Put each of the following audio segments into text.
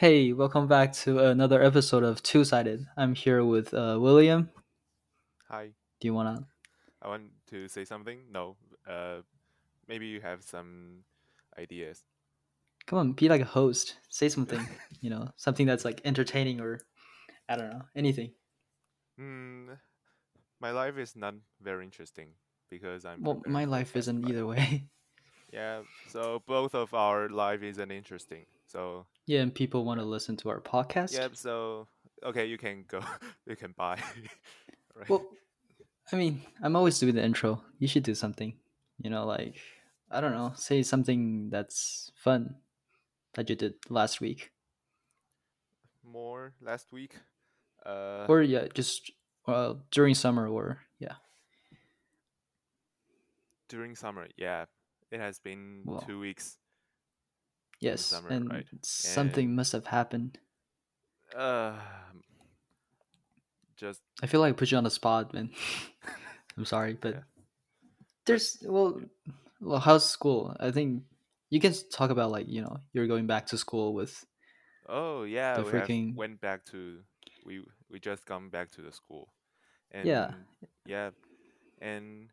Hey, welcome back to another episode of Two Sided. I'm here with uh, William. Hi, Do you wanna I want to say something. No, uh, maybe you have some ideas. come on? Be like a host. Say something. You know, something that's like entertaining or I don't know anything. Hmm, my life is not very interesting because I'm Well, my life isn't either way. yeah, so both of our life isn't interesting. So yeah, and people want to listen to our podcast. Yep. so okay, you can go, you can buy. right? Well, I mean, I'm always doing the intro. You should do something. You know, like I don't know, say something that's fun that you did last week, More last week. Uh, or yeah, just uh, during summer, or yeah. during summer, yeah, it has been Well, two weeks. Yes, summer, and right? something And must have happened. uh, just I feel like I put you on the spot, man. I'm sorry, but yeah. there's well, well, how's school? I think you can talk about like you know you're going back to school with Oh yeah, the we freaking went back to we we just come back to the school, and yeah yeah, and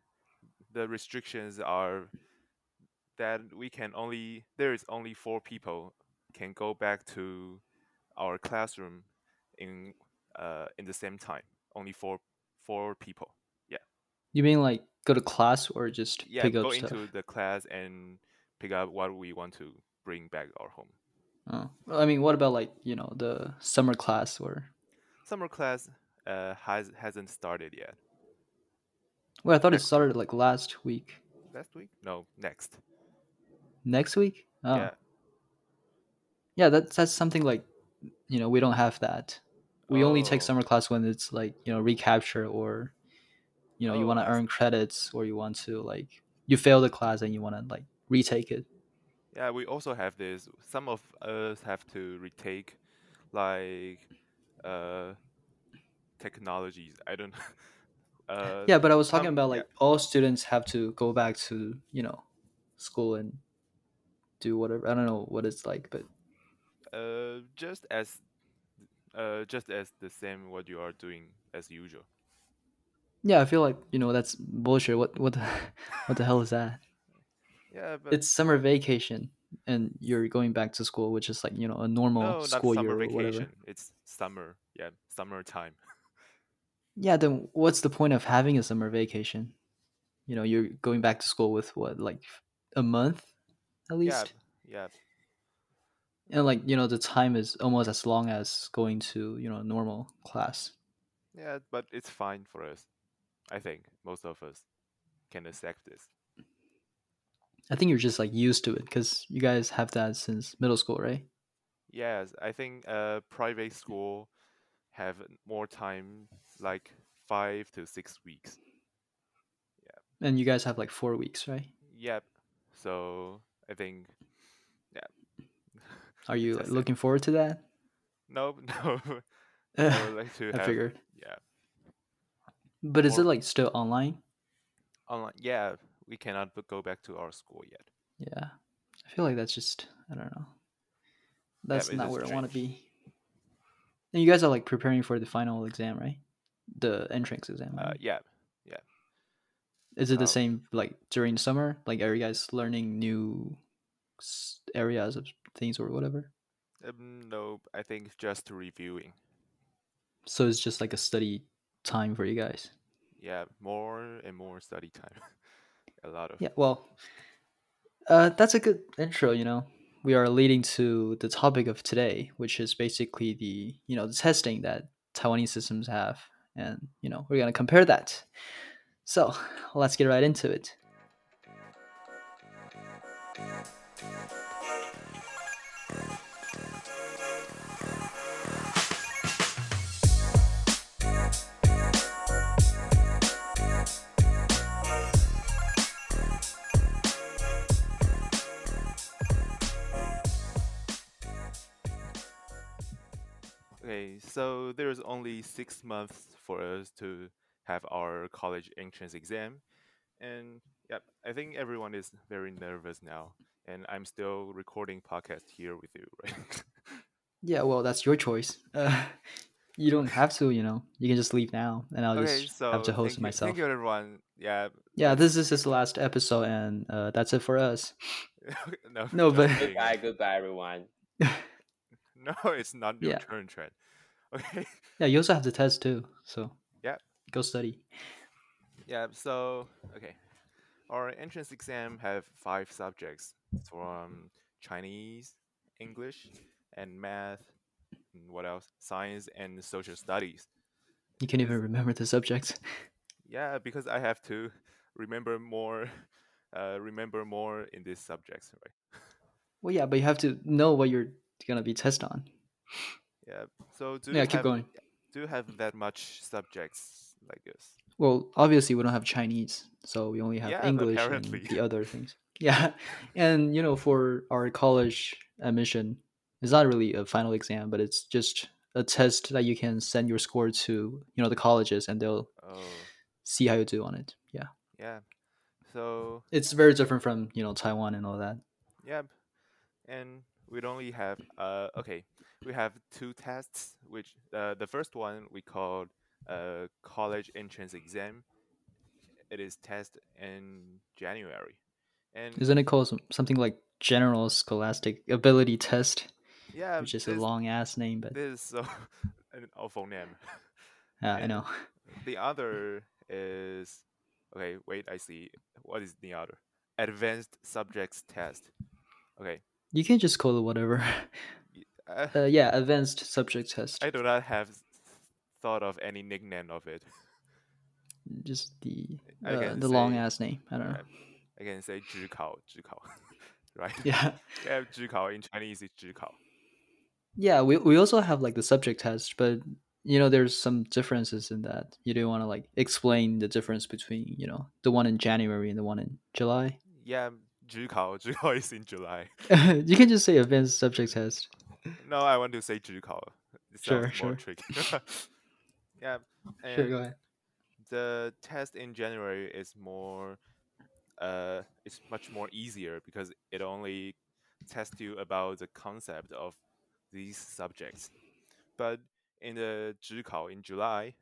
the restrictions are that we can only there is only four people can go back to our classroom in uh in the same time. Only four four people. Yeah, You mean like go to class or just yeah, pick up go into stuff? the class and pick up what we want to bring back our home. Oh, well, I mean, what about like you know the summer class or? Summer class uh has hasn't started yet. Well, I thought it started like last week. last week? No, next. Next week? Oh, Yeah. yeah. That's that's something like you know we don't have that. We only take Oh, summer class when it's like you know recapture or you know you oh, want to earn credits or you want to like you fail the class and you want to like retake it Yeah, we also have this. Some of us have to retake like uh technologies. I don't uh yeah but i was talking some about yeah, like all students have to go back to you know school and do whatever i don't know what it's like but uh just as uh just as the same what you are doing as usual. yeah i feel like you know that's bullshit what what the, what the hell is that Yeah, but it's summer vacation and you're going back to school which is like you know a normal no, not school summer year or whatever vacation. It's summer. Yeah, summertime. yeah then what's the point of having a summer vacation you know you're going back to school with what like a month at Yeah, least yeah. and like you know the time is almost as long as going to you know normal class Yeah, but it's fine for us. I think most of us can accept this. i think you're just like used to it because you guys have that since middle school right Yes, I think uh private school have more time, like five to six weeks. Yeah. And you guys have like four weeks right Yep. So I think, yeah, are you same. looking forward to that? No, no. I i would like to have, figured yeah, but is it like still online? Online. Yeah, we cannot go back to our school yet. yeah. I feel like that's just i don't know. That's it not where i want to be and you guys are like preparing for the final exam right? The entrance exam I Uh, yeah, yeah. Is it the Um, same like during summer? Like are you guys learning new areas of things or whatever? Um, no, I think just reviewing. so it's just like a study time for you guys? Yeah, more and more study time. A lot of. yeah well uh, that's a good intro you know? We are leading to the topic of today which is basically the you know the testing that taiwanese systems have. And you know we're going to compare that so let's get right into it. Okay, so there's only six months for us to have our college entrance exam, and yeah, I think everyone is very nervous now, and I'm still recording podcast here with you, right? Yeah, well, that's your choice. Uh, you don't have to, you know. You can just leave now, and I'll Okay, just have to host thank it you, thank myself. you, everyone. Yeah, Yeah, this is his last episode, and uh, that's it for us. no, No, just but. Goodbye, goodbye, everyone. No, it's not your yeah, turn, Trent. Okay. yeah. You also have the test too, so Yeah, go study. yeah. So okay, our entrance exam have five subjects from Chinese, English, and math. And what else? Science and social studies. You can This even remember the subjects. yeah, because I have to remember more, uh, remember more in these subjects, right? Well, yeah, but you have to know what you're gonna be tested on. Yeah. So do you Yeah, keep have going. do you have that much subjects like this? Well, obviously we don't have Chinese, so we only have Yeah, English apparently. and the other things. Yeah, and you know, for our college admission, it's not really a final exam, but it's just a test that you can send your score to, you know, the colleges, and they'll Oh, see how you do on it. Yeah, yeah. So it's very different from you know Taiwan and all that. yeah, and we'd only have uh okay, we have two tests. Which uh, the first one we called uh college entrance exam. It is test in January, and Isn't it called something like General Scholastic Ability Test, yeah, which is a long ass name, but this is so an awful name. yeah, I know. the other is okay. Wait, I see. What is the other? Advanced subjects test. Okay. You can just call it whatever. Uh, Uh, yeah, Advanced Subject Test. I do not have thought of any nickname of it. Just the uh, the long ass name. I don't know. I can say 指考,指考, right? Yeah. yeah, in Chinese is 指考. Yeah, we we also have like the subject test, but you know there's some differences in that. You do want to like explain the difference between you know the one in January and the one in July. Yeah, 指考,指考 is in July. you can just say advanced subject test. No, I want to say 指考. Sure, sure yeah, Sure, go ahead. the test in January is more uh it's much more easier because it only tests you about the concept of these subjects. But in the 指考 in July,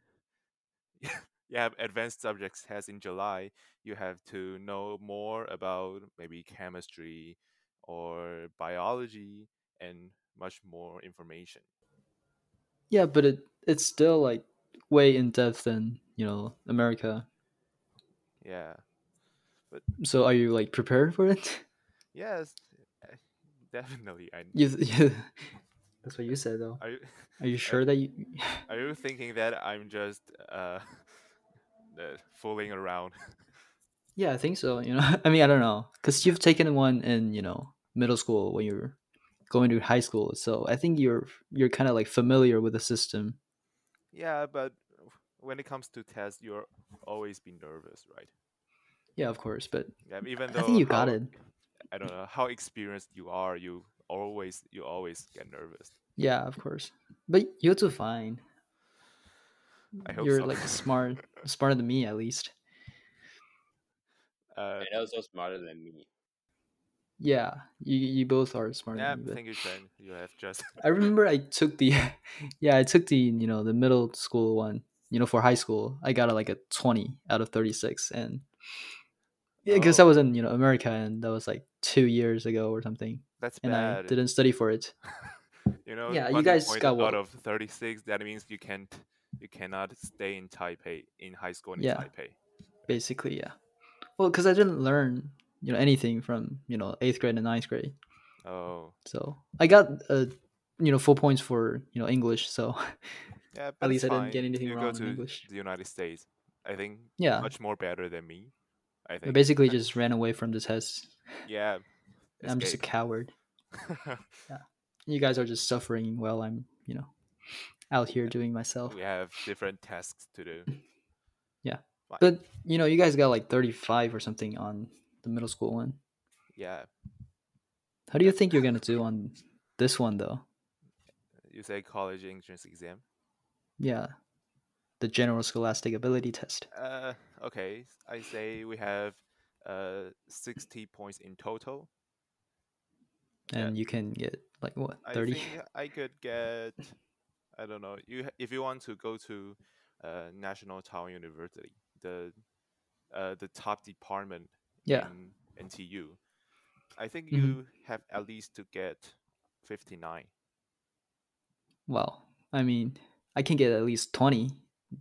you have advanced subjects test in July. You have to know more about maybe chemistry or biology and much more information. Yeah, but it it's still like way in depth than you know America. Yeah. But so are you like prepared for it? Yes, definitely. I You, you that's what you said though. are you Are you sure that you? are you thinking that I'm just uh, uh fooling around? Yeah, I think so. You know, I mean, I don't know, because you've taken one in you know middle school when you're going to high school, so I think you're you're kind of like familiar with the system. Yeah, but when it comes to tests, you're always be nervous, right? Yeah, of course, but Yeah, even I think you got it. I don't know how experienced you are, you always you always get nervous. Yeah, of course, but you'll do fine. I hope you're so. like smart, smarter than me at least. Uh, And also smarter than me. Yeah, you you both are smarter yeah, than me. But thank you, Chen. You have just I remember I took the, yeah, I took the you know the middle school one. You know, for high school, I got a, like a twenty out of thirty six, and yeah, because I Oh. was in you know America, and that was like two years ago or something, that's and I bad. didn't study for it. You know, Yeah, you 20 guys point got out what? of thirty six. That means you can't you cannot stay in Taipei in high school in Yeah. Taipei. Basically, yeah. Well, because I didn't learn you know anything from you know eighth grade and ninth grade, Oh, so I got uh you know full points for you know English. So yeah, but least I didn't get anything you wrong go in to English. the United States. I think yeah, much more better than me. I think. I basically just ran away from the test. yeah. I'm just a coward. You guys are just suffering while I'm, you know, out here doing myself. we have different tasks to do. Yeah. But you know, you guys got like 35 or something on the middle school one. yeah, How do you think you're gonna do on this one though? you say college entrance exam. Yeah, the general scholastic ability test. Uh, okay. I say we have uh 60 points in total. Yeah. and you can get like what I thirty. think I could get. I don't know. You if you want to go to uh, National Taiwan University, the uh, the top department Yeah. in NTU, I think Mhm. you have at least to get fifty nine. Well, I mean, I can get at least twenty.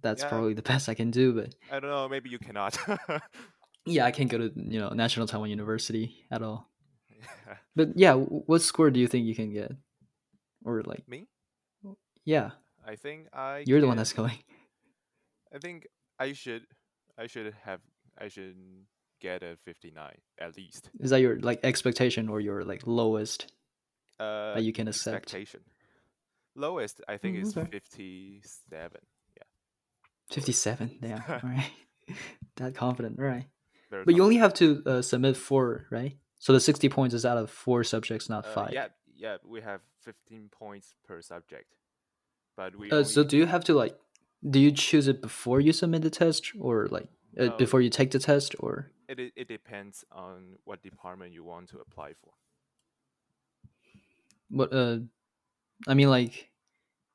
That's Yeah. probably the best I can do, but I don't know. Maybe you cannot. yeah, I can't go to you know National Taiwan University at all. Yeah. But yeah, what score do you think you can get? Or like, Me? yeah, I think I. you're the one that's going. I think I should. I should have. I should get a fifty nine at least. Is that your like expectation or your like lowest Uh, that you can accept? expectation. Lowest, I think, Mm, is okay. fifty seven. Fifty-seven. Damn. all right. that confident, all right? Very But you only have to uh, submit four, right? So the sixty points is out of four subjects, not Uh, five. Yeah, yeah, we have fifteen points per subject, but we Uh, so do you have to like? Do you choose it before you submit the test, or like uh, No. before you take the test, or it it depends on what department you want to apply for. But Uh, I mean, like,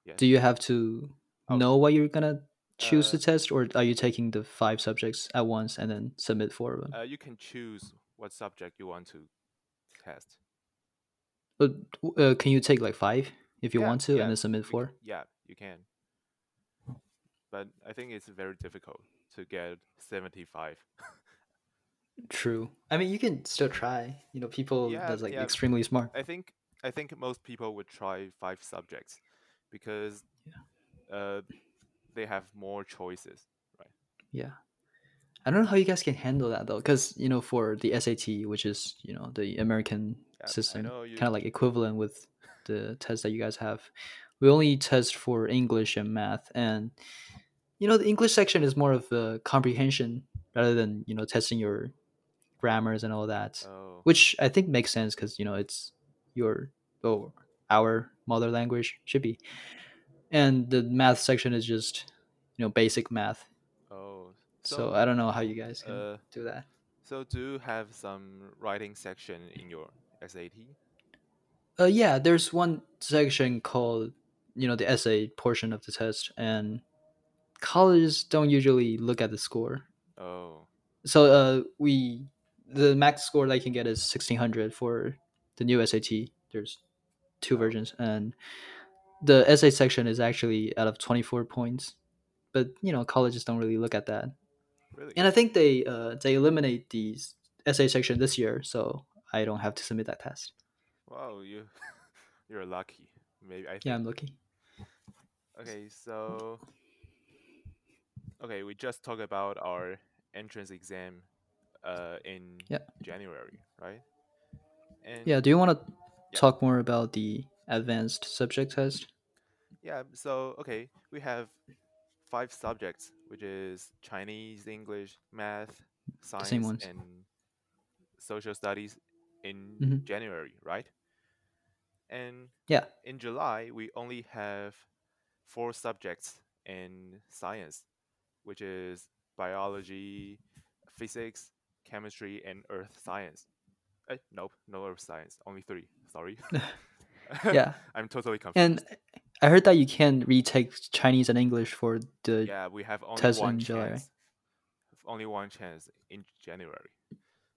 Yes. do you have to Oh. know what you're gonna choose Uh, the test, or are you taking the five subjects at once and then submit four of them? Uh, you can choose what subject you want to test. But uh, can you take like five if you Yeah, want to, yeah, and then submit four? Yeah, you can. But I think it's very difficult to get seventy five. True. I mean, you can still try. You know, people Yeah, that's like yeah. extremely smart. I think I think most people would try five subjects because uh, they have more choices, right? Yeah. I don't know how you guys can handle that though, because you know, for the SAT, which is you know the American Yeah, system, you- kind of like equivalent with the test that you guys have. We only test for English and math, and you know, the English section is more of a comprehension rather than you know testing your grammars and all that, Oh, which I think makes sense because you know it's your oh our mother language should be, and the math section is just you know basic math. oh. So, I don't know how you guys can uh, do that. So do you have some writing section in your SAT? Uh, yeah, there's one section called you know the essay portion of the test, and colleges don't usually look at the score. Oh, So uh, we the max score that you can get is sixteen hundred for the new SAT. There's two versions, and the essay section is actually out of twenty four points. But you know, colleges don't really look at that. really? And I think they uh, they eliminate the essay section this year, so I don't have to submit that test. wow, you you're lucky. Maybe I think. Yeah, I'm lucky. Okay, so okay, we just talked about our entrance exam uh in Yeah. January, right? And Yeah, do you want to Yeah. talk more about the advanced subject test? yeah, so okay, we have five subjects, which is Chinese, English, math, science, and social studies in Mhm. January, right? And Yeah. in July, we only have four subjects in science, which is biology, physics, chemistry, and earth science. Eh, nope, no earth science, only three. Sorry. Yeah. I'm totally confused. And I heard that you can retake Chinese and English for the yeah, we have only test one in July, chance. Only one chance in January.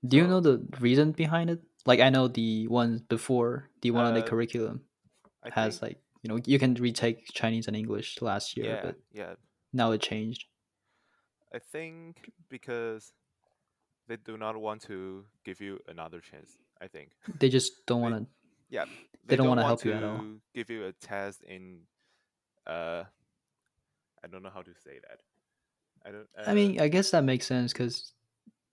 Do you know the reason behind it? Like I know the one before the one on the Uh, curriculum I has think, like you know you can retake Chinese and English last year, yeah, but yeah. now it changed. I think because they do not want to give you another chance. I think. They just don't want to. Yeah, They don't want wanna help you at all. Give you a test in, uh, I don't know how to say that. I don't. Uh, I mean, I guess that makes sense because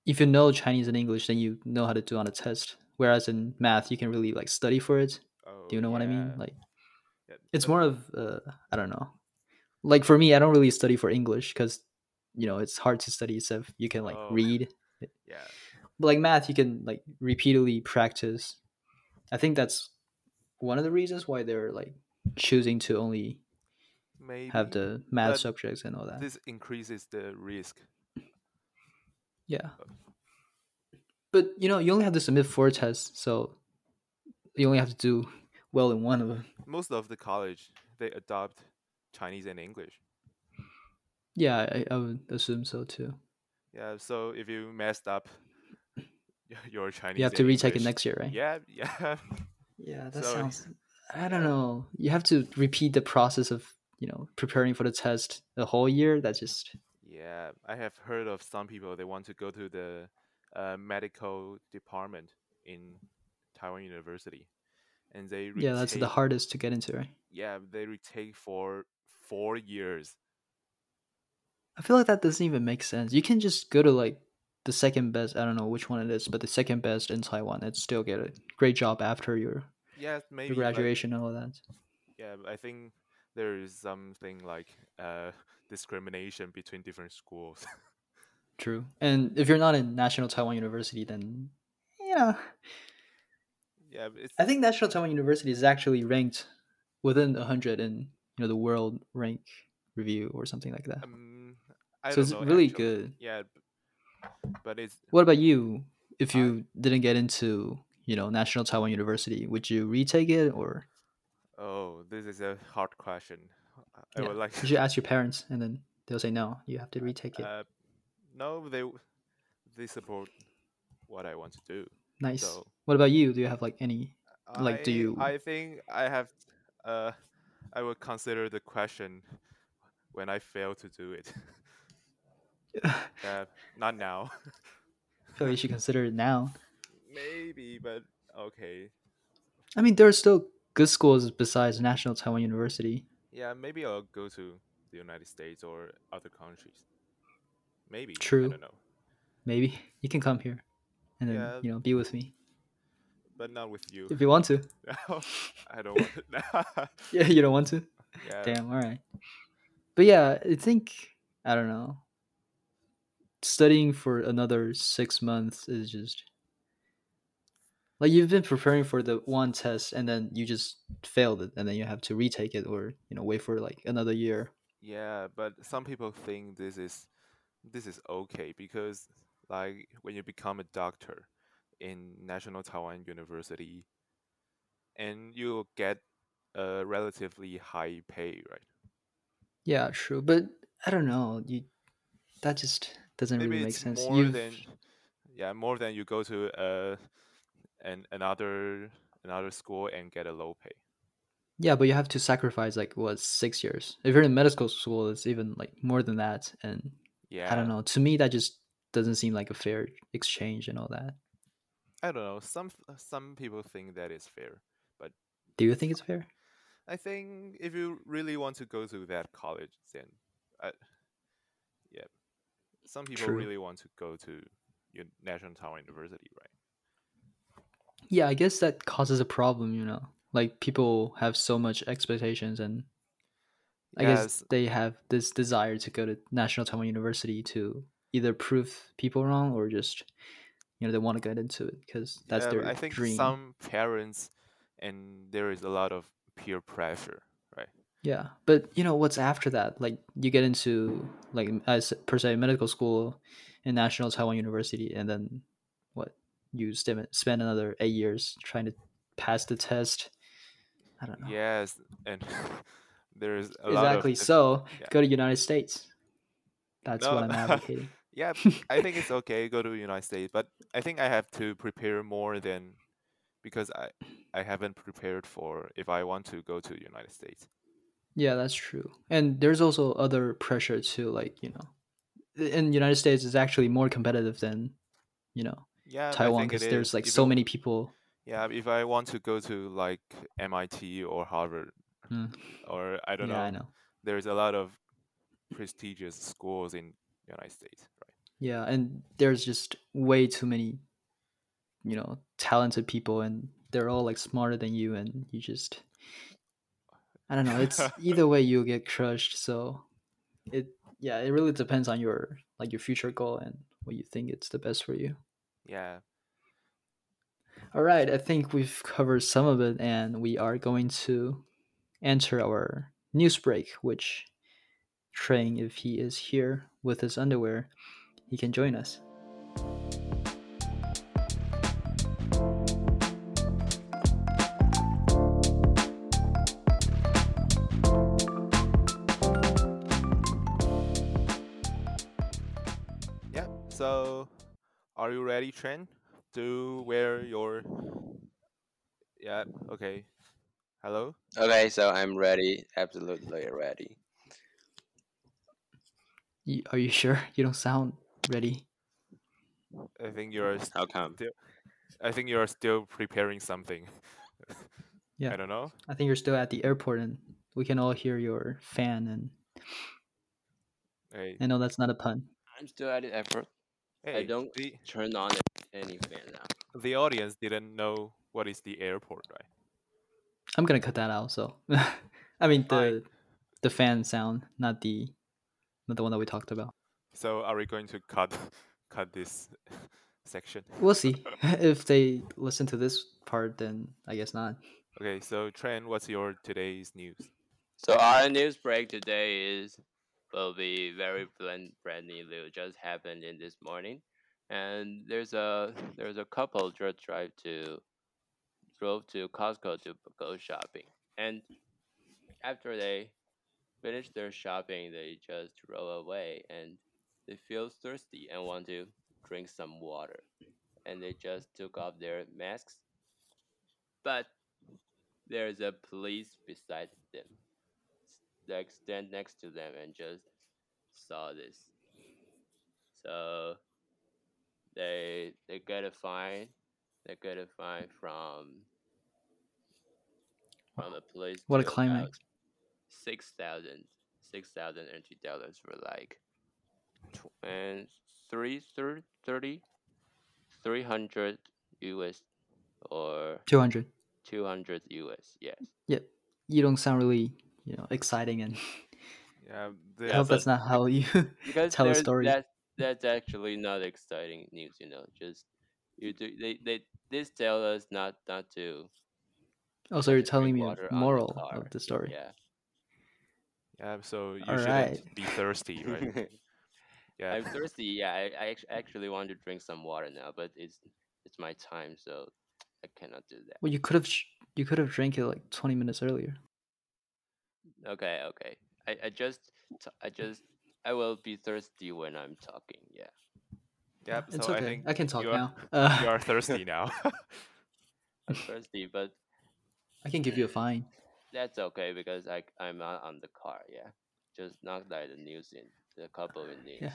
if you know Chinese and English, then you know how to do on a test. Whereas in math, you can really like study for it. oh, Do you know what I mean? Like yeah, it's more of uh, I don't know. Like for me, I don't really study for English because you know it's hard to study stuff you can like Oh. read. Yeah, But like math, you can like repeatedly practice. I think that's one of the reasons why they're like choosing to only maybe have the math subjects and all that. this increases the risk. Yeah. But you know, you only have to submit four tests, so you only have to do well in one of them. Most of the college they adopt Chinese and English. Yeah, I, I would assume so too. Yeah, so if you messed up your Chinese, You have to retake it next year, right? Yeah, yeah, Yeah, that So- sounds. I don't know. You have to repeat the process of you know preparing for the test the whole year. That's just yeah. I have heard of some people they want to go to the uh, medical department in Taiwan University, and they retake, yeah, that's the hardest to get into, right? Yeah, they retake for four years. I feel like that doesn't even make sense. You can just go to like the second best. I don't know which one it is, but the second best in Taiwan and still get a great job after your, Yeah, maybe your like- graduation and all that. yeah, I think there is something like uh, discrimination between different schools. True. And if you're not in National Taiwan University, then yeah, yeah, but it's I think National Taiwan University is actually ranked within hundred in you know the World Rank Review or something like that. um, I so it's know, really actually. good. Yeah, but it's What about you? If I- you didn't get into you know National Taiwan University, would you retake it or oh, this is a hard question. I Yeah, would like you should ask your parents and then they'll say no, you have to retake it. Uh, no, they they support what I want to do. nice. So What about you? Do you have like any? Like, do you- I think I have. Uh, I will consider the question when I fail to do it. uh, not now. I feel like you should consider it now. Maybe, but okay. I mean, there are still good schools besides National Taiwan University. Yeah, maybe I'll go to the United States or other countries. Maybe. True. I don't know, Maybe you can come here and then Yeah. you know be with me but not with you. if you want to. I don't want. Yeah, you don't want to. yeah. Damn. All right. But yeah, I think I don't know. Studying for another six months is just like you've been preparing for the one test and then you just failed it and then you have to retake it or you know wait for like another year. Yeah, but some people think this is this is okay because like when you become a doctor in National Taiwan University and you get a relatively high pay, right? Yeah, true. But I don't know. You that just doesn't Maybe really make it's sense. more You've- than yeah, more than you go to uh an another another school and get a low pay. Yeah, but you have to sacrifice like what six years. If you're in medical school, it's even like more than that. And Yeah. I don't know. To me, that just doesn't seem like a fair exchange and all that. I don't know. Some some people think that is fair. But do you think it's fair? I think if you really want to go to that college, then, I, yeah, some people True. really want to go to Un- National Taiwan University, right? Yeah, I guess that causes a problem. You know, like people have so much expectations, and I guess they have this desire to go to National Taiwan University to either prove people wrong or just you know they want to get into it because that's yeah, their I think dream. some parents and there is a lot of peer pressure? Yeah, but you know what's after that? Like you get into like m- as per se medical school in National Taiwan University, and then what you spend spend another eight years trying to pass the test. I don't know Yes, and there is a lot of exactly. So yeah. go to United States. That's what I'm advocating. yeah, I think it's okay go to United States, but I think I have to prepare more than because I I haven't prepared for if I want to go to United States. Yeah, that's true. And there's also other pressure too, like you know, in the United States it's actually more competitive than you know Yeah, Taiwan because there's is. like If so you- many people. Yeah, if I want to go to like MIT or Harvard Mm. or I don't yeah, know, I know. there's a lot of prestigious schools in the United States, right? Yeah, and there's just way too many, you know, talented people, and they're all like smarter than you, and you just, I don't know. It's either way you'll get crushed. So, it yeah, it really depends on your like your future goal and what you think it's the best for you. Yeah. All right, I think we've covered some of it, and we are going to enter our news break. Which Trent, if he is here with his underwear, he can join us. Are you ready, Trent, to wear your? Yeah. Okay. Hello. Okay, so I'm ready. Absolutely ready. Y- Are you sure? You don't sound ready. I think you're. s- How come? Still, I think you're still preparing something. Yeah. I don't know. I think you're still at the airport and we can all hear your fan and Hey, I know that's not a pun. I'm still at the airport. I don't The turn on any fan now. the audience didn't know what is the airport, right? I'm gonna cut that out. So, I mean Fine. the the fan sound, not the not the one that we talked about. So, are we going to cut cut this section? We'll see if they listen to this part. Then I guess not. Okay. So, Trent, what's your today's news? So our news break today is will be very brand brand new. Just happened in this morning, and there's a there's a couple just drive to drove to Costco to go shopping, and after they finish their shopping, they just drove away, and they feel thirsty and want to drink some water, and they just took off their masks, but there's a police beside them like stand next to them and just saw this. So they they get a fine. They get a fine from from the police. What a climax. Six thousand, six thousand NT dollars for like, and three thir- thirty, three hundred US or Two hundred. two hundred US. Yes. Yep. You don't sound really you know exciting and Yeah. I hope that's not how you tell a story. That's that's actually not exciting news, you know. Just you do they they this tell us not not to Oh, so you're telling me the moral car. of the story. Yeah. yeah. So you All shouldn't right. be thirsty, right? Yeah. I'm thirsty. Yeah, I, I actually want to drink some water now, but it's it's my time, so I cannot do that. Well, you could have you could have drank it like twenty minutes earlier. Okay, okay. I, I just t- I just I will be thirsty when I'm talking. Yeah. Yep. It's so okay. I think I can talk you are, now. Uh, you are thirsty now. I'm thirsty, but I can give you a fine. that's okay because I I'm not on the car. Yeah. Just not like the news in the couple in news. Yeah.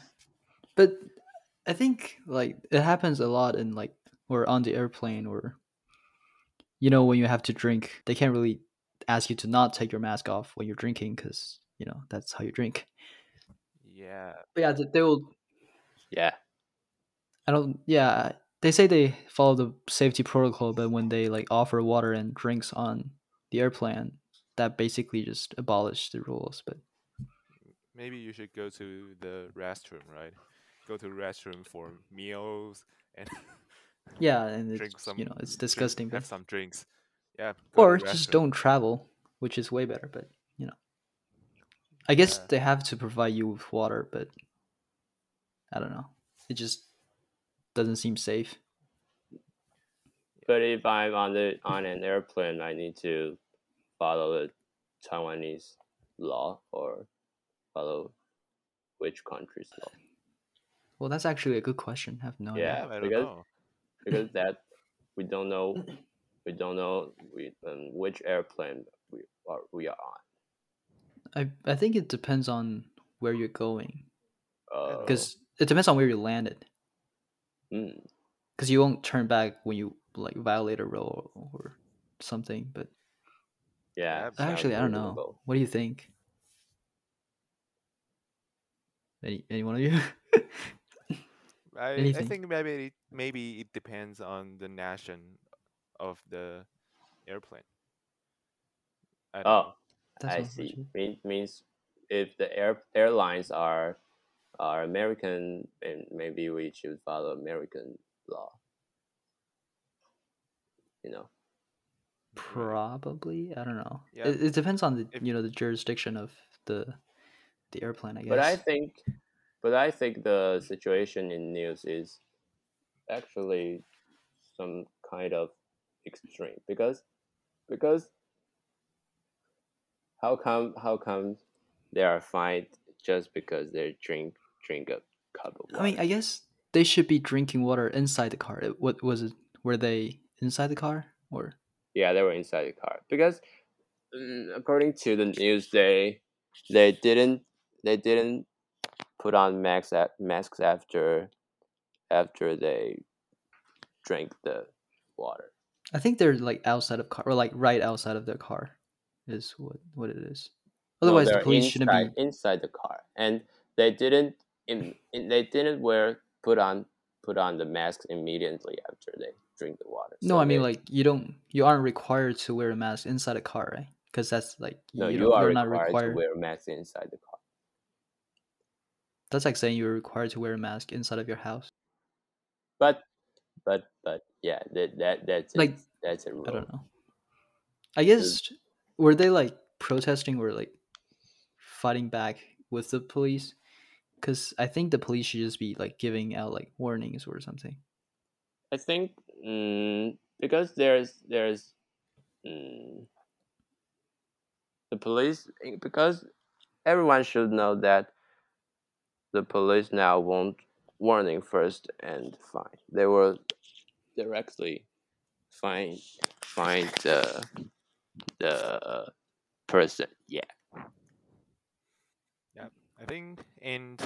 But I think like it happens a lot in like or on the airplane or you know when you have to drink, they can't really ask you to not take your mask off when you're drinking because you know that's how you drink. yeah. But yeah, they, they will. Yeah. I don't. Yeah, they say they follow the safety protocol, but when they like offer water and drinks on the airplane, that basically just abolished the rules. But Maybe you should go to the restroom, right? Go to the restroom for meals and yeah, and drink it's some. you know it's drink- disgusting. have But, some drinks. Yeah. or just don't travel, which is way better. But you know, I guess Yeah. they have to provide you with water, but I don't know. It just doesn't seem safe. But if I'm on the on an airplane, I need to follow the Taiwanese law or follow which country's law. Well, that's actually a good question. I have no idea. Yeah. Yeah, I don't because- know. because that we don't know we don't know we, um, which airplane we are we are on. I I think it depends on where you're going Uh, because it depends on where you landed. mm, because you won't turn back when you like violate a rule or something. But yeah, Yeah, actually, I don't know. reasonable. What do you think? Any any one of you? I, I think maybe it, maybe it depends on the nation of the airplane. I Oh, know. I see. legit. Mean, means if the air airlines are are American, and maybe we should follow American law. You know. Probably, I don't know. Yeah. It, it depends on the If- you know the jurisdiction of the the airplane. I guess. But I think, but I think the situation in news is actually some kind of extreme because because how come how come they are fined just because they drink drink a cup of water? I mean, I guess they should be drinking water inside the car. What was it? Were they inside the car or? Yeah, they were inside the car because, mm, according to the news, they they didn't they didn't put on masks masks after after they drank the water. I think they're like outside of car or like right outside of their car, is what what it is. No, Otherwise, the police shouldn't be. inside the car, and they didn't in, in they didn't wear put on put on the masks immediately after they drink the water. No, I mean they- like you don't you aren't required to wear a mask inside a car, right? Because that's like no, you, you are you're not required, required. to wear a mask inside the car. That's like saying you're required to wear a mask inside of your house. But but but yeah, that that that's a, Like, that's a rule. I don't know. I guess were they like protesting or like fighting back with the police? Because I think the police should just be like giving out like warnings or something. I think mm, because there's there's mm, the police because everyone should know that the police now won't warning first and fine. They will directly find find the the person. Yeah. Yeah, I think in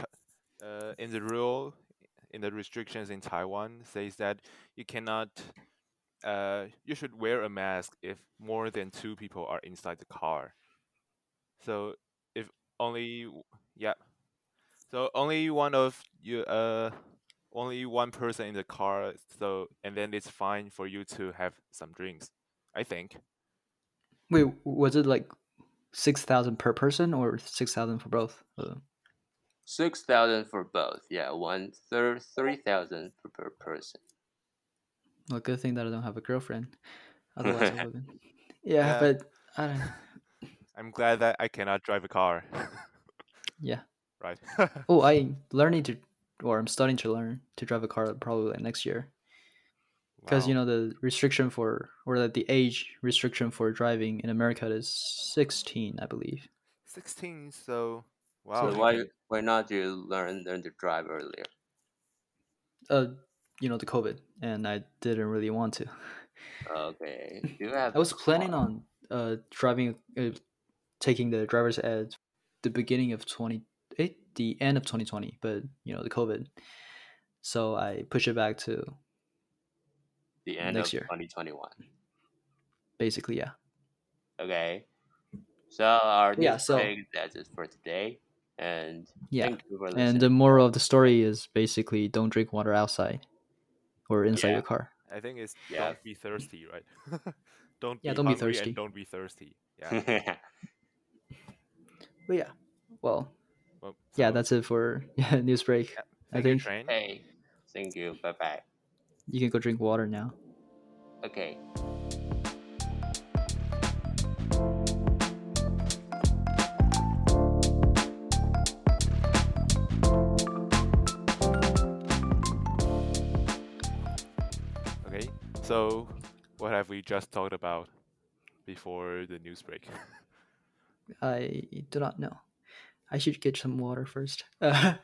uh, in the rule, in the restrictions in Taiwan says that you cannot. Uh, you should wear a mask if more than two people are inside the car. So if only yeah, so only one of you uh only one person in the car. So and then it's fine for you to have some drinks. I think. Wait, was it like six thousand per person or six thousand for both? Uh, Six thousand for both. Yeah, one third three thousand per, per person. well, good thing that I don't have a girlfriend. Otherwise, I wouldn't. Yeah, Yeah. but I don't. I'm glad that I cannot drive a car. Yeah. right. Oh, I'm learning to, or I'm starting to learn to drive a car probably like next year. Because you know the restriction for, or that the age restriction for driving in America is sixteen, I believe. 16 so wow so why why not you learn learn to drive earlier? Uh, you know the COVID, and I didn't really want to. Okay, you have. I was planning on uh driving, uh, taking the driver's ed, the beginning of twenty, eh, the end of twenty twenty, but you know the COVID, so I push it back to the end next of year. 2021. basically yeah. Okay. So our Yeah, news so- that's it for today. And Yeah. thank you for listening. And the moral of the story is basically don't drink water outside or inside Yeah. your car. i think it's Yeah. don't be thirsty right don't Yeah, be don't be thirsty. and don't be thirsty yeah But yeah, well, well, yeah, that's it for news break. yeah, I thank you, think Trent hey, thank you. Bye bye. you can go drink water now. Okay. okay so what have we just talked about before the news break I do not know. I should get some water first. Uh,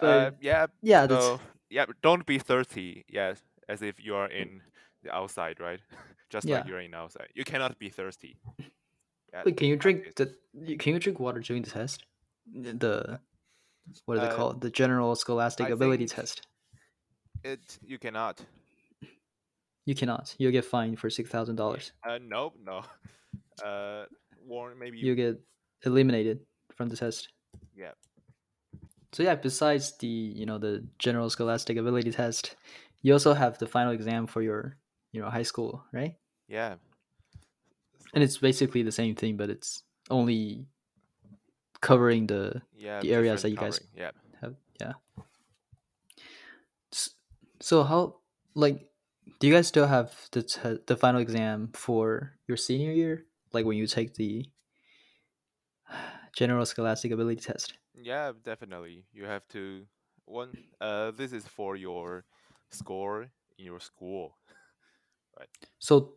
but uh, yeah yeah, that's so yeah don't be thirsty yes as if you are in the outside right just like you're in outside you cannot be thirsty yeah, Wait, can you drink the? Can you drink water during the test? The what is it Uh, called? The general scholastic I ability test. it you cannot You cannot. You'll get fined for six thousand dollars. uh nope no uh warn maybe You get eliminated from the test. Yeah So yeah, besides the you know the general scholastic ability test, you also have the final exam for your you know high school, right? yeah And it's basically the same thing, but it's only covering the yeah the areas that you guys covering, yeah have. Yeah. So how like do you guys still have the te- the final exam for your senior year? Like when you take the general scholastic ability test? Yeah, definitely. You have to one uh this is for your score in your school. Right? So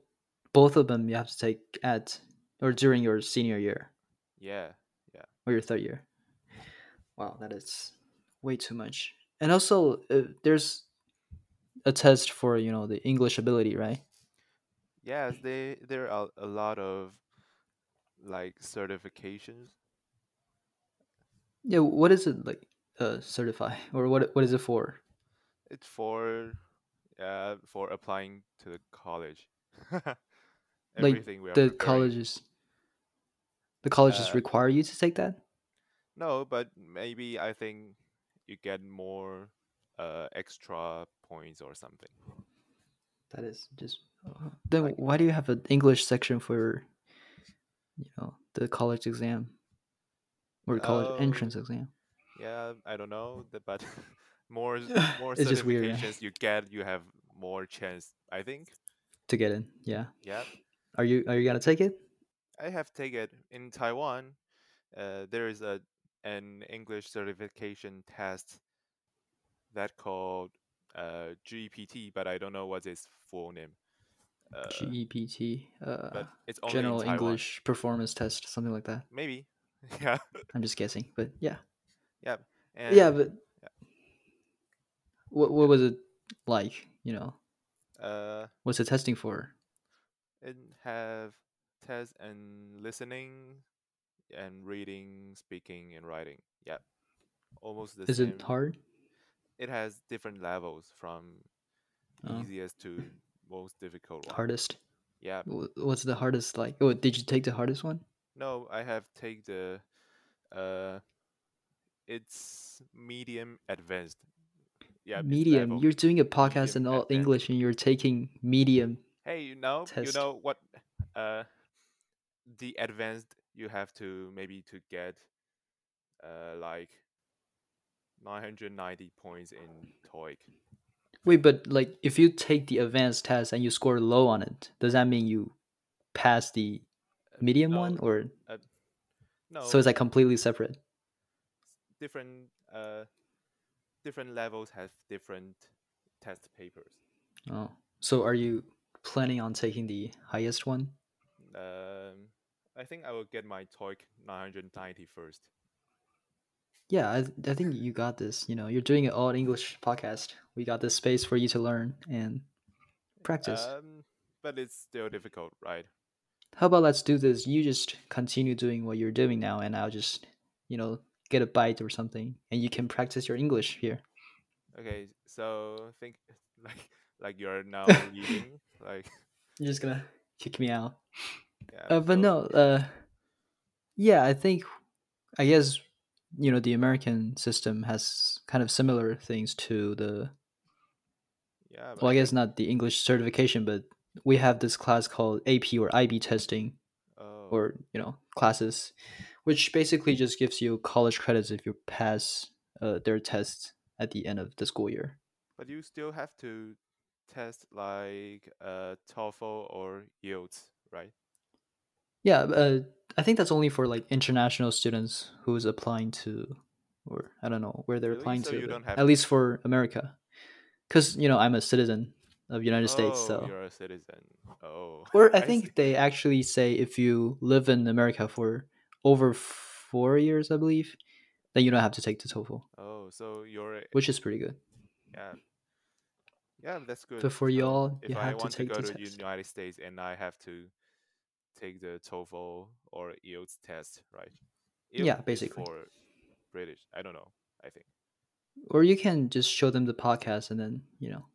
both of them you have to take at or during your senior year Yeah, Yeah. or your third year. Wow, that is way too much. And also, uh, there's a test for you know the English ability, right? Yes, they there are a lot of like certifications. Yeah. What is it like? Uh, certify or what? What is it for? It's for uh for applying to the college. Like Everything we are the preparing. colleges, the colleges Uh, require you to take that. No, but maybe I think you get more uh extra points or something. That is just. uh, Then Like why do you have an English section for, you know, the college exam or college oh entrance exam? yeah, I don't know, but more more it's just weird certifications you get, you have more chance. I think. to get in. Yeah. Yeah, Are you are you gonna take it? I have taken it in Taiwan. Uh, there is a an English certification test that called uh, GPT, but I don't know what its full name. Uh, GEPT, uh, but it's only General. English Performance Test, something like that. Maybe. yeah. I'm just guessing, but yeah, Yeah. yeah. And But what what was it like? You know, uh, what's it testing for? it have test and listening, and reading, speaking, and writing. Yeah. Almost the same. Is same. it hard? It has different levels from Oh, easiest to most difficult one. hardest. Yeah. What's the hardest like? Oh, did you take the hardest one? No, I have take the uh it's medium advanced. Yeah, Medium. You're doing a podcast medium in all advanced. English, and you're taking medium Hey, you know, you know what uh the advanced you have to maybe to get uh like 990 points in TOEIC. Wait, but like, if you take the advanced test and you score low on it, does that mean you pass the Uh, medium one, or uh, no, so is that completely separate? different uh different levels have different test papers. Oh, so are you planning on taking the highest one? Um, I think I will get my TOEIC 990 first. Yeah, I, I think you got this. You know, you're doing an all English podcast. We got this space for you to learn and practice. Um, but it's still difficult, right? How about let's do this? You just continue doing what you're doing now, and I'll just, you know, get a bite or something, and you can practice your English here. Okay, so I think like like you're now leaving, like You're just gonna kick me out. yeah. Uh, but so no, uh, yeah, I think, I guess, you know, the American system has kind of similar things to the, yeah, well, I guess not the English certification, but we have this class called AP or IB testing, oh or, you know, classes, which basically just gives you college credits if you pass uh, their tests at the end of the school year. but you still have to test like uh TOEFL or IELTS, right? Yeah, uh, I think that's only for like international students who's applying to, or I don't know where they're Really? applying So to, you but don't have at least for America, because you know I'm a citizen of United States, oh, so you're a citizen. Oh, or I think they actually say if you live in America for over four years, I believe, then you don't have to take the TOEFL, Oh, so you're a- which is pretty good. yeah. Yeah, that's good. But for So y'all, you have to want to go the to test. United States and I have to take the TOEFL or IELTS test, right? Yeah, IELTS is basically. for British. I don't know. I think. Or you can just show them the podcast and then you know,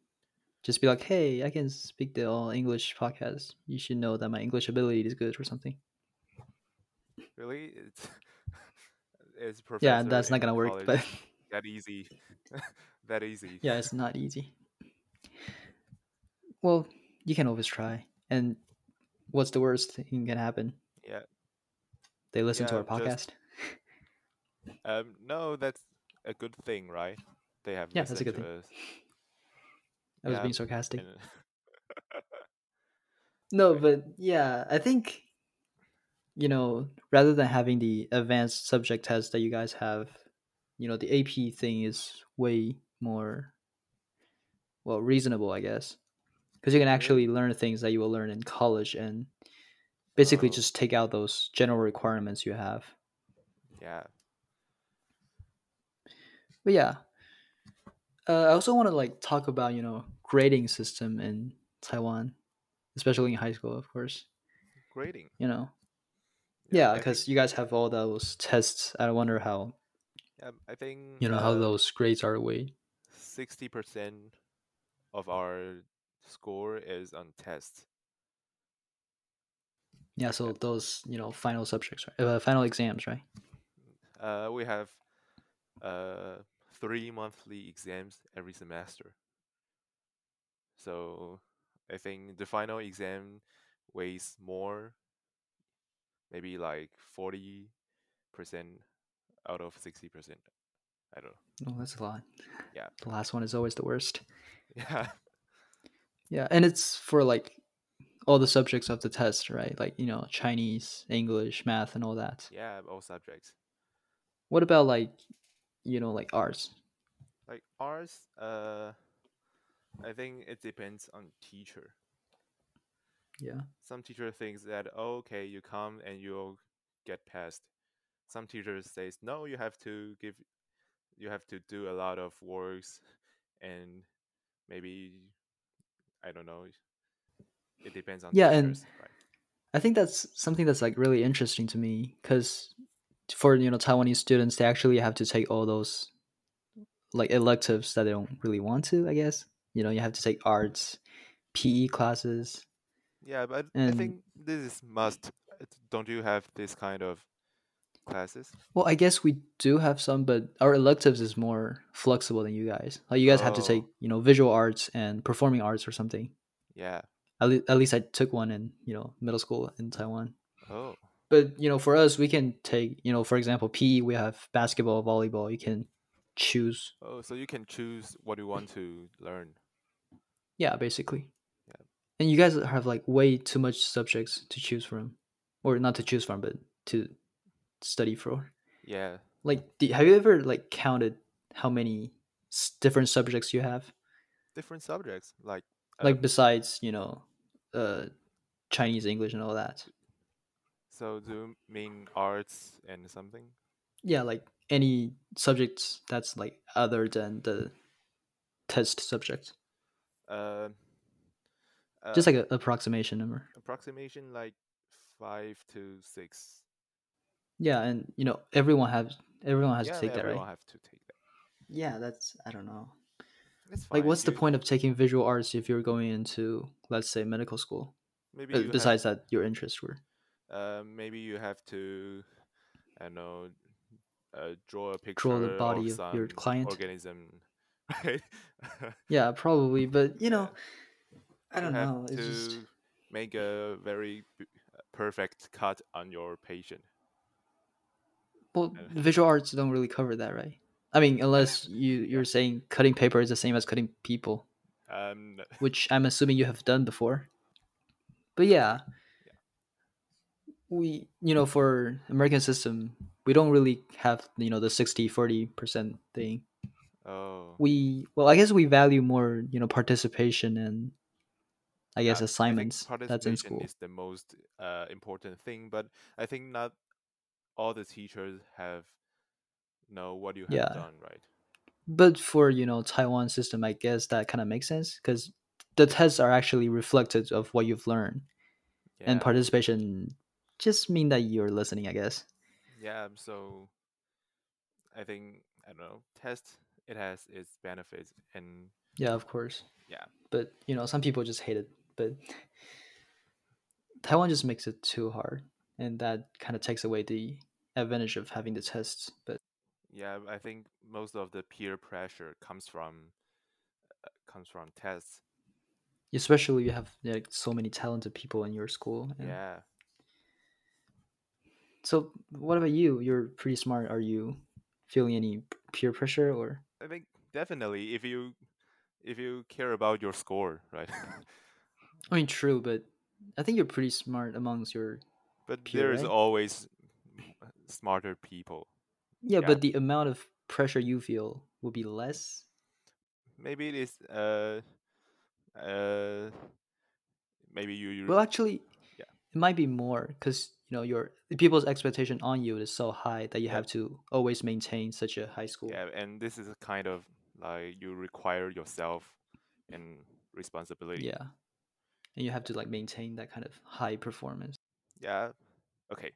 just be like, "Hey, I can speak the all English podcast. You should know that my English ability is good or something." Really, it's it's Yeah, that's not gonna work, but that easy. that easy. yeah, it's not easy. Well, you can always try. And what's the worst thing can happen? Yeah. They listen to our podcast. just um no, that's a good thing, right? They have Yeah, that's a good thing. us. I was Yeah, being sarcastic. No, but yeah, I think you know, rather than having the advanced subject test that you guys have, you know, the AP thing is way more well reasonable, I guess, because you can actually Really? learn things that you will learn in college and basically Oh, just take out those general requirements you have. yeah. But yeah, uh, I also want to like talk about you know grading system in Taiwan, especially in high school, of course. Grading. You know, yeah, because think- you guys have all those tests. I wonder how yeah, I think you know how uh, those grades are weighed. sixty percent of our score is on tests. Yeah, so those you know final subjects, right? Uh, final exams, right? Uh, we have uh three monthly exams every semester. So I think the final exam weighs more, maybe like forty percent out of sixty percent. I don't know. Oh, that's a lot. Yeah. The last one is always the worst. Yeah. Yeah, and it's for like all the subjects of the test, right? Like you know Chinese, English, math, and all that. Yeah, all subjects. What about like you know like arts? Like ours, uh, I think it depends on teacher. Yeah. Some teacher thinks that oh, okay, you come and you'll get passed. Some teachers says no, you have to give, you have to do a lot of works, and maybe I don't know. It depends on Yeah, and right? I think that's something that's like really interesting to me because for you know Taiwanese students, they actually have to take all those like electives that they don't really want to. I guess you know you have to take arts, PE classes. Yeah, but I think this is must. Don't you have this kind of classes? Well, I guess we do have some, but our electives is more flexible than you guys. Like you guys have to take Oh. you know visual arts and performing arts or something. Yeah. At, le- at least I took one in you know middle school in Taiwan. Oh. But you know, for us, we can take you know, for example, PE. We have basketball, volleyball. You can choose. Oh, so you can choose what you want to learn. Yeah, basically. Yeah. And you guys have like way too much subjects to choose from, or not to choose from, but to study for. Yeah. Like, do, have you ever like counted how many different subjects you have? Different subjects like Like um, besides you know, uh, Chinese, English, and all that. So do you mean arts and something? Yeah, like any subjects that's like other than the test subject. Uh, uh, Just like an approximation number. approximation like five to six. Yeah, and you know everyone has everyone has yeah, to take that, everyone right? have to take that. Yeah, that's I don't know. Like, what's the point of taking visual arts if you're going into, let's say, medical school? Maybe Uh, you have- besides that, your interests were. Uh, maybe you have to, I don't know, uh, draw a picture Draw the body of, of your client? organism, right? Yeah, probably, but you know, Yeah. I don't you have know. It's to just make a very perfect cut on your patient. well, uh, visual arts don't really cover that, right? I mean, unless you you're saying cutting paper is the same as cutting people, Um, which I'm assuming you have done before. But yeah, we you know for American system we don't really have you know the 60 40 percent thing. oh, We well I guess we value more you know participation and I yeah, guess assignments think that's in participation school. is the most uh, important thing, but I think not all the teachers have know what you have Yeah. done, right? But for you know Taiwan system, I guess that kind of makes sense because the tests are actually reflected of what you've learned, and participation just mean that you're listening. I guess. Yeah, so I think I don't know. Test it has its benefits, and Yeah, of course. Yeah. But you know, some people just hate it. But Taiwan just makes it too hard, and that kind of takes away the advantage of having the tests. But yeah, I think most of the peer pressure comes from uh, comes from tests. especially you have like so many talented people in your school. and- Yeah, So, what about you? You're pretty smart. Are you feeling any peer pressure or? I think definitely if you if you care about your score, right? I mean, true, but I think you're pretty smart amongst your. but Peer, there's right? always smarter people. Yeah, Yeah. but the amount of pressure you feel will be less. Maybe it is uh uh maybe you, you Well, actually, Yeah. it might be more because you know your people's expectation on you is so high that you Yeah. have to always maintain such a high school. yeah, and this is a kind of like you require yourself and responsibility. Yeah, and you have to like maintain that kind of high performance. Yeah. Okay.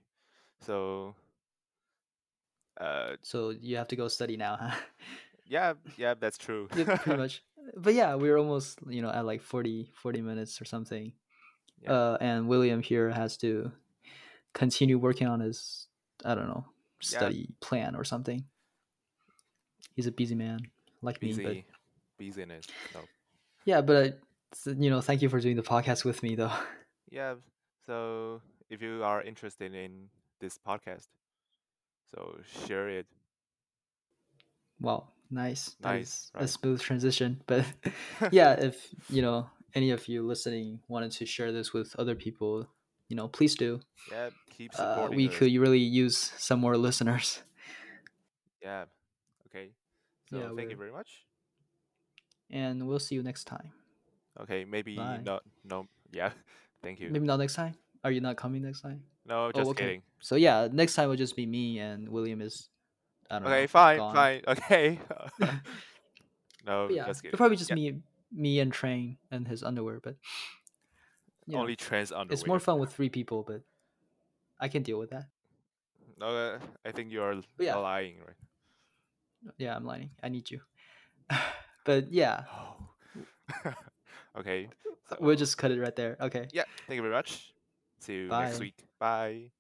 So. Uh. So you have to go study now, huh? Yeah. Yeah. That's true. yeah, pretty much. But yeah, we're almost you know at like 40, 40 minutes or something. Yeah. Uh, and William here has to continue working on his I don't know Yeah. study plan or something. He's a busy man like me, but Busy. Busyness. No. yeah, but you know, thank you for doing the podcast with me though. Yeah. So if you are interested in this podcast, so share it. Wow, nice. Nice, is a smooth transition. But yeah, if you know any of you listening wanted to share this with other people, you know, please do. Yeah. Keep Uh, supporting we us. could really use some more listeners. Yeah. Okay. So Yeah, thank you very much. And we'll see you next time. Okay. Maybe Bye. not. No. Yeah. Thank you. Maybe not next time. Are you not coming next time? No. Just oh, okay. kidding. So yeah, next time will just be me and William is. I don't know. Okay. know. Fine. gone. Fine. Okay. no. But yeah, Just kidding. it'll probably just Yeah, me, me and Trent and his underwear. But know, Only Trent's underwear. it's more fun with three people. But I can deal with that. No. I think you are yeah. lying, right? Yeah, I'm lying. I need you. but yeah, Oh. okay. we'll just cut it right there. Okay. Yeah. Thank you very much. See you next week. Bye.